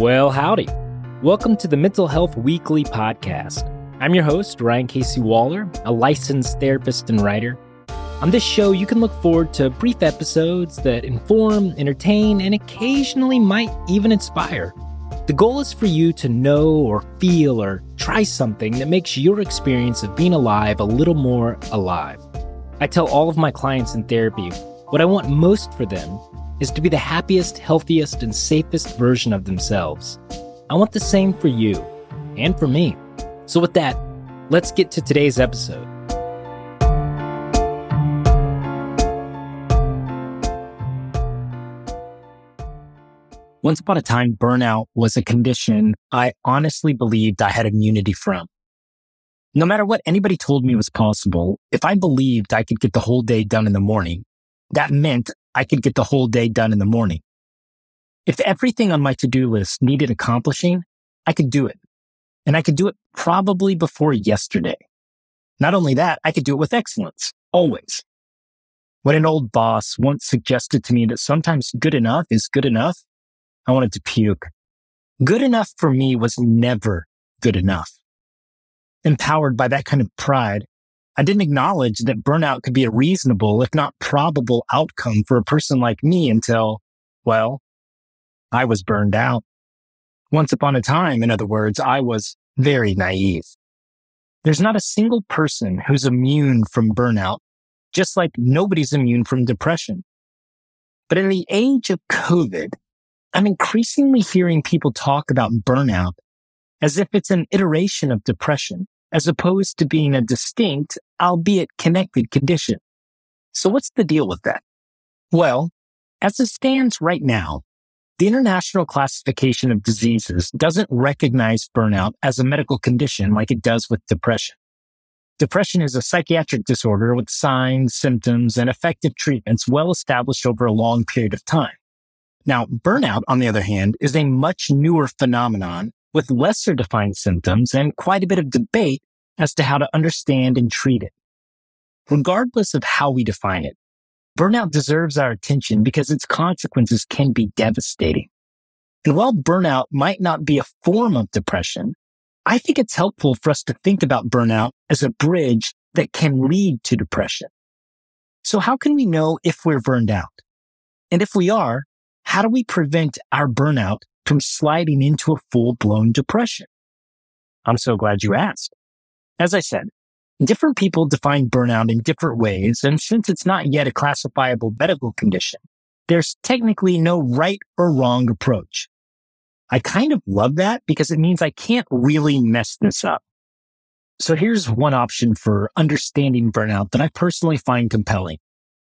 Well, howdy. Welcome to the Mental Health Weekly podcast. I'm your host, Ryan Casey Waller, a licensed therapist and writer. On this show, you can look forward to brief episodes that inform, entertain, and occasionally might even inspire. The goal is for you to know or feel or try something that makes your experience of being alive a little more alive. I tell all of my clients in therapy what I want most for them is to be the happiest, healthiest, and safest version of themselves. I want the same for you and for me. So, with that, let's get to today's episode. Once upon a time, burnout was a condition I honestly believed I had immunity from. No matter what anybody told me was possible, if I believed I could get the whole day done in the morning, that meant I could get the whole day done in the morning. If everything on my to-do list needed accomplishing, I could do it. And I could do it probably before yesterday. Not only that, I could do it with excellence, always. When an old boss once suggested to me that sometimes good enough is good enough, I wanted to puke. Good enough for me was never good enough. Empowered by that kind of pride, I didn't acknowledge that burnout could be a reasonable, if not probable outcome for a person like me until, well, I was burned out. Once upon a time, in other words, I was very naive. There's not a single person who's immune from burnout, just like nobody's immune from depression. But in the age of COVID, I'm increasingly hearing people talk about burnout as if it's an iteration of depression as opposed to being a distinct, albeit connected condition. So what's the deal with that? Well, as it stands right now, the International Classification of Diseases doesn't recognize burnout as a medical condition like it does with depression. Depression is a psychiatric disorder with signs, symptoms, and effective treatments well established over a long period of time. Now, burnout, on the other hand, is a much newer phenomenon with lesser defined symptoms and quite a bit of debate as to how to understand and treat it. Regardless of how we define it, burnout deserves our attention because its consequences can be devastating. And while burnout might not be a form of depression, I think it's helpful for us to think about burnout as a bridge that can lead to depression. So how can we know if we're burned out? And if we are, how do we prevent our burnout from sliding into a full blown depression? I'm so glad you asked. As I said, different people define burnout in different ways. And since it's not yet a classifiable medical condition, there's technically no right or wrong approach. I kind of love that because it means I can't really mess this up. So here's one option for understanding burnout that I personally find compelling.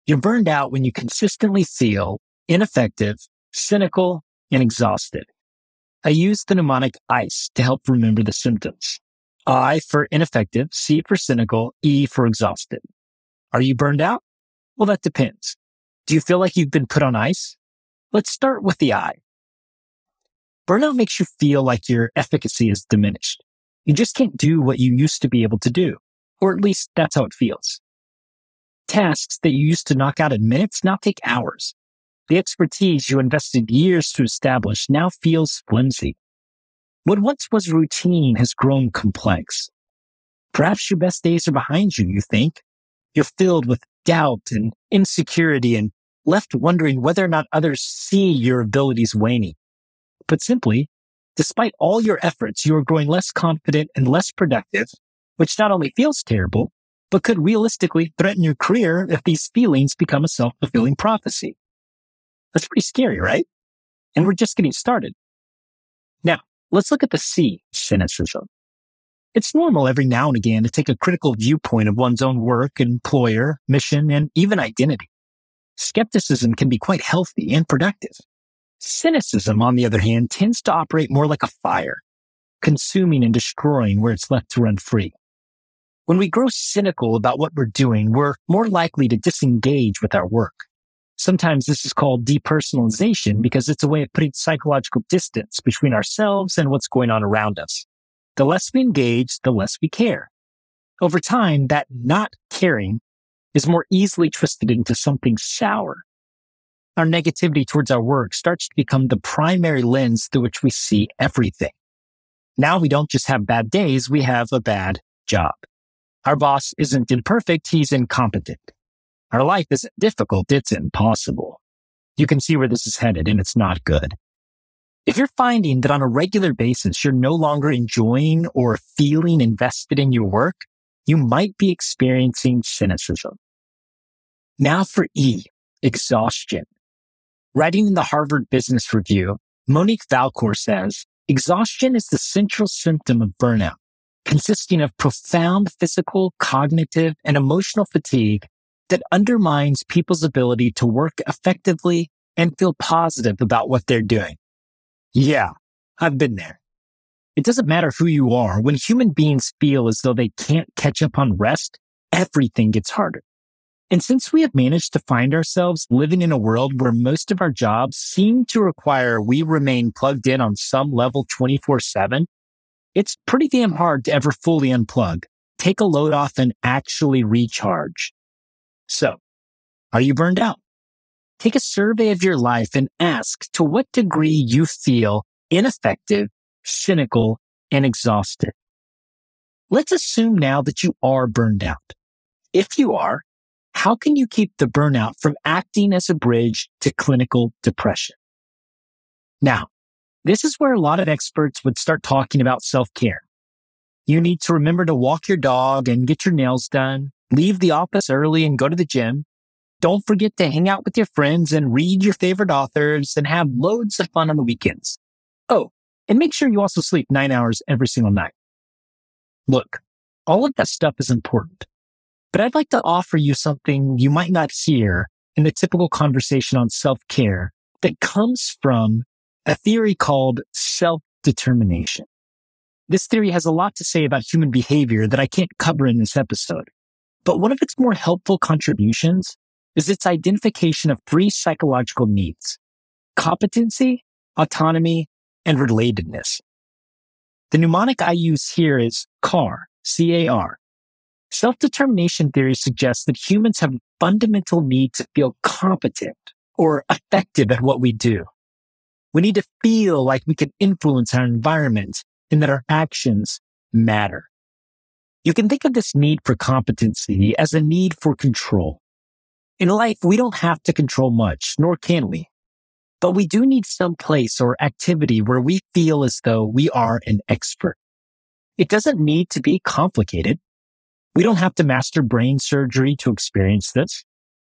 You're burned out when you consistently feel ineffective, cynical, and exhausted. I use the mnemonic ICE to help remember the symptoms. I for ineffective, C for cynical, E for exhausted. Are you burned out? Well, that depends. Do you feel like you've been put on ice? Let's start with the I. Burnout makes you feel like your efficacy is diminished. You just can't do what you used to be able to do, or at least that's how it feels. Tasks that you used to knock out in minutes now take hours. The expertise you invested years to establish now feels flimsy. What once was routine has grown complex. Perhaps your best days are behind you, you think. You're filled with doubt and insecurity and left wondering whether or not others see your abilities waning. But simply, despite all your efforts, you are growing less confident and less productive, which not only feels terrible, but could realistically threaten your career if these feelings become a self-fulfilling prophecy. That's pretty scary, right? And we're just getting started. Now, let's look at the C, cynicism. It's normal every now and again to take a critical viewpoint of one's own work, employer, mission, and even identity. Skepticism can be quite healthy and productive. Cynicism, on the other hand, tends to operate more like a fire, consuming and destroying where it's left to run free. When we grow cynical about what we're doing, we're more likely to disengage with our work. Sometimes this is called depersonalization because it's a way of putting psychological distance between ourselves and what's going on around us. The less we engage, the less we care. Over time, that not caring is more easily twisted into something sour. our negativity towards our work starts to become the primary lens through which we see everything. Now we don't just have bad days, we have a bad job. Our boss isn't imperfect, he's incompetent. Our life isn't difficult, it's impossible. You can see where this is headed and it's not good. If you're finding that on a regular basis, you're no longer enjoying or feeling invested in your work, you might be experiencing cynicism. Now for E, exhaustion. Writing in the Harvard Business Review, Monique Valcour says, exhaustion is the central symptom of burnout, consisting of profound physical, cognitive, and emotional fatigue that undermines people's ability to work effectively and feel positive about what they're doing. Yeah, I've been there. It doesn't matter who you are. When human beings feel as though they can't catch up on rest, everything gets harder. And since we have managed to find ourselves living in a world where most of our jobs seem to require we remain plugged in on some level 24 7, it's pretty damn hard to ever fully unplug, take a load off and actually recharge. So, are you burned out? Take a survey of your life and ask to what degree you feel ineffective, cynical, and exhausted. Let's assume now that you are burned out. If you are, how can you keep the burnout from acting as a bridge to clinical depression? Now, this is where a lot of experts would start talking about self-care. You need to remember to walk your dog and get your nails done, leave the office early and go to the gym. Don't forget to hang out with your friends and read your favorite authors and have loads of fun on the weekends. Oh, and make sure you also sleep nine hours every single night. Look, all of that stuff is important. But I'd like to offer you something you might not hear in the typical conversation on self-care that comes from a theory called self-determination. This theory has a lot to say about human behavior that I can't cover in this episode. But one of its more helpful contributions is its identification of three psychological needs. Competency, autonomy, and relatedness. The mnemonic I use here is CAR, C-A-R, Self-determination theory suggests that humans have a fundamental need to feel competent or effective at what we do. We need to feel like we can influence our environment and that our actions matter. You can think of this need for competency as a need for control. In life, we don't have to control much, nor can we. But we do need some place or activity where we feel as though we are an expert. It doesn't need to be complicated. We don't have to master brain surgery to experience this.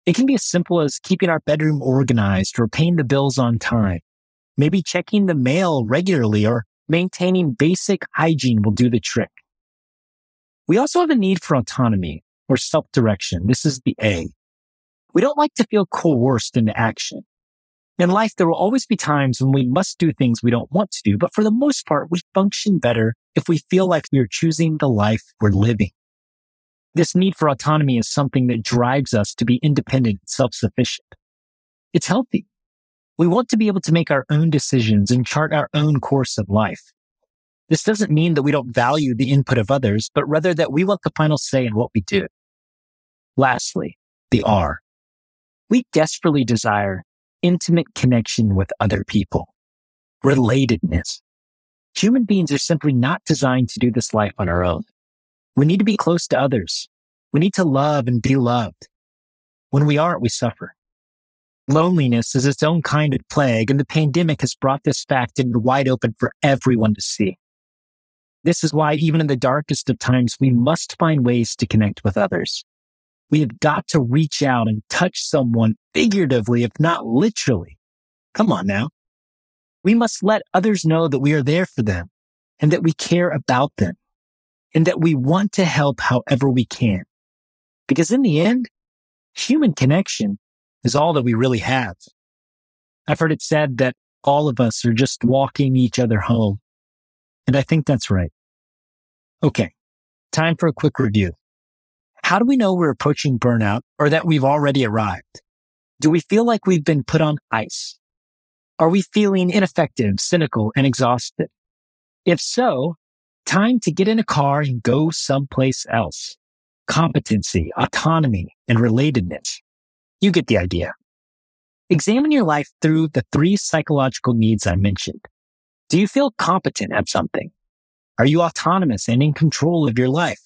It can be as simple as keeping our bedroom organized or paying the bills on time. Maybe checking the mail regularly or maintaining basic hygiene will do the trick. We also have a need for autonomy or self-direction. This is the A. We don't like to feel coerced into action. In life, there will always be times when we must do things we don't want to do, but for the most part, we function better if we feel like we are choosing the life we're living. This need for autonomy is something that drives us to be independent and self-sufficient. It's healthy. We want to be able to make our own decisions and chart our own course of life. This doesn't mean that we don't value the input of others, but rather that we want the final say in what we do. Lastly, the R. We desperately desire intimate connection with other people. Relatedness. Human beings are simply not designed to do this life on our own. We need to be close to others. We need to love and be loved. When we aren't, we suffer. Loneliness is its own kind of plague, and the pandemic has brought this fact into the wide open for everyone to see. This is why even in the darkest of times, we must find ways to connect with others. We have got to reach out and touch someone figuratively, if not literally. Come on now. We must let others know that we are there for them and that we care about them and that we want to help however we can. Because in the end, human connection is all that we really have. I've heard it said that all of us are just walking each other home. And I think that's right. Okay. Time for a quick review. How do we know we're approaching burnout or that we've already arrived? Do we feel like we've been put on ice? Are we feeling ineffective, cynical, and exhausted? If so, Time to get in a car and go someplace else. Competency, autonomy, and relatedness. You get the idea. Examine your life through the three psychological needs I mentioned. Do you feel competent at something? Are you autonomous and in control of your life?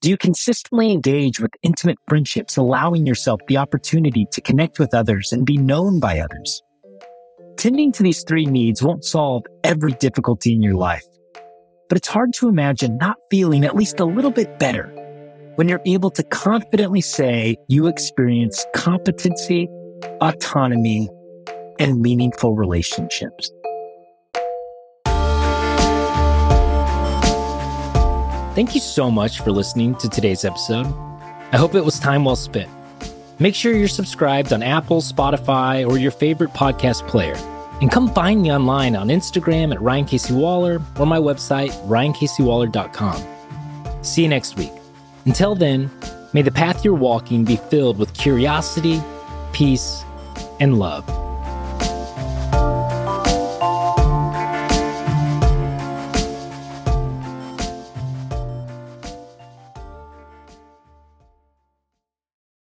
Do you consistently engage with intimate friendships, allowing yourself the opportunity to connect with others and be known by others? Tending to these three needs won't solve every difficulty in your life, but it's hard to imagine not feeling at least a little bit better when you're able to confidently say you experience competency, autonomy, and meaningful relationships. Thank you so much for listening to today's episode. I hope it was time well spent. Make sure you're subscribed on Apple, Spotify, or your favorite podcast player. And come find me online on Instagram at Ryan Casey Waller or my website, ryancaseywaller.com. See you next week. Until then, may the path you're walking be filled with curiosity, peace, and love.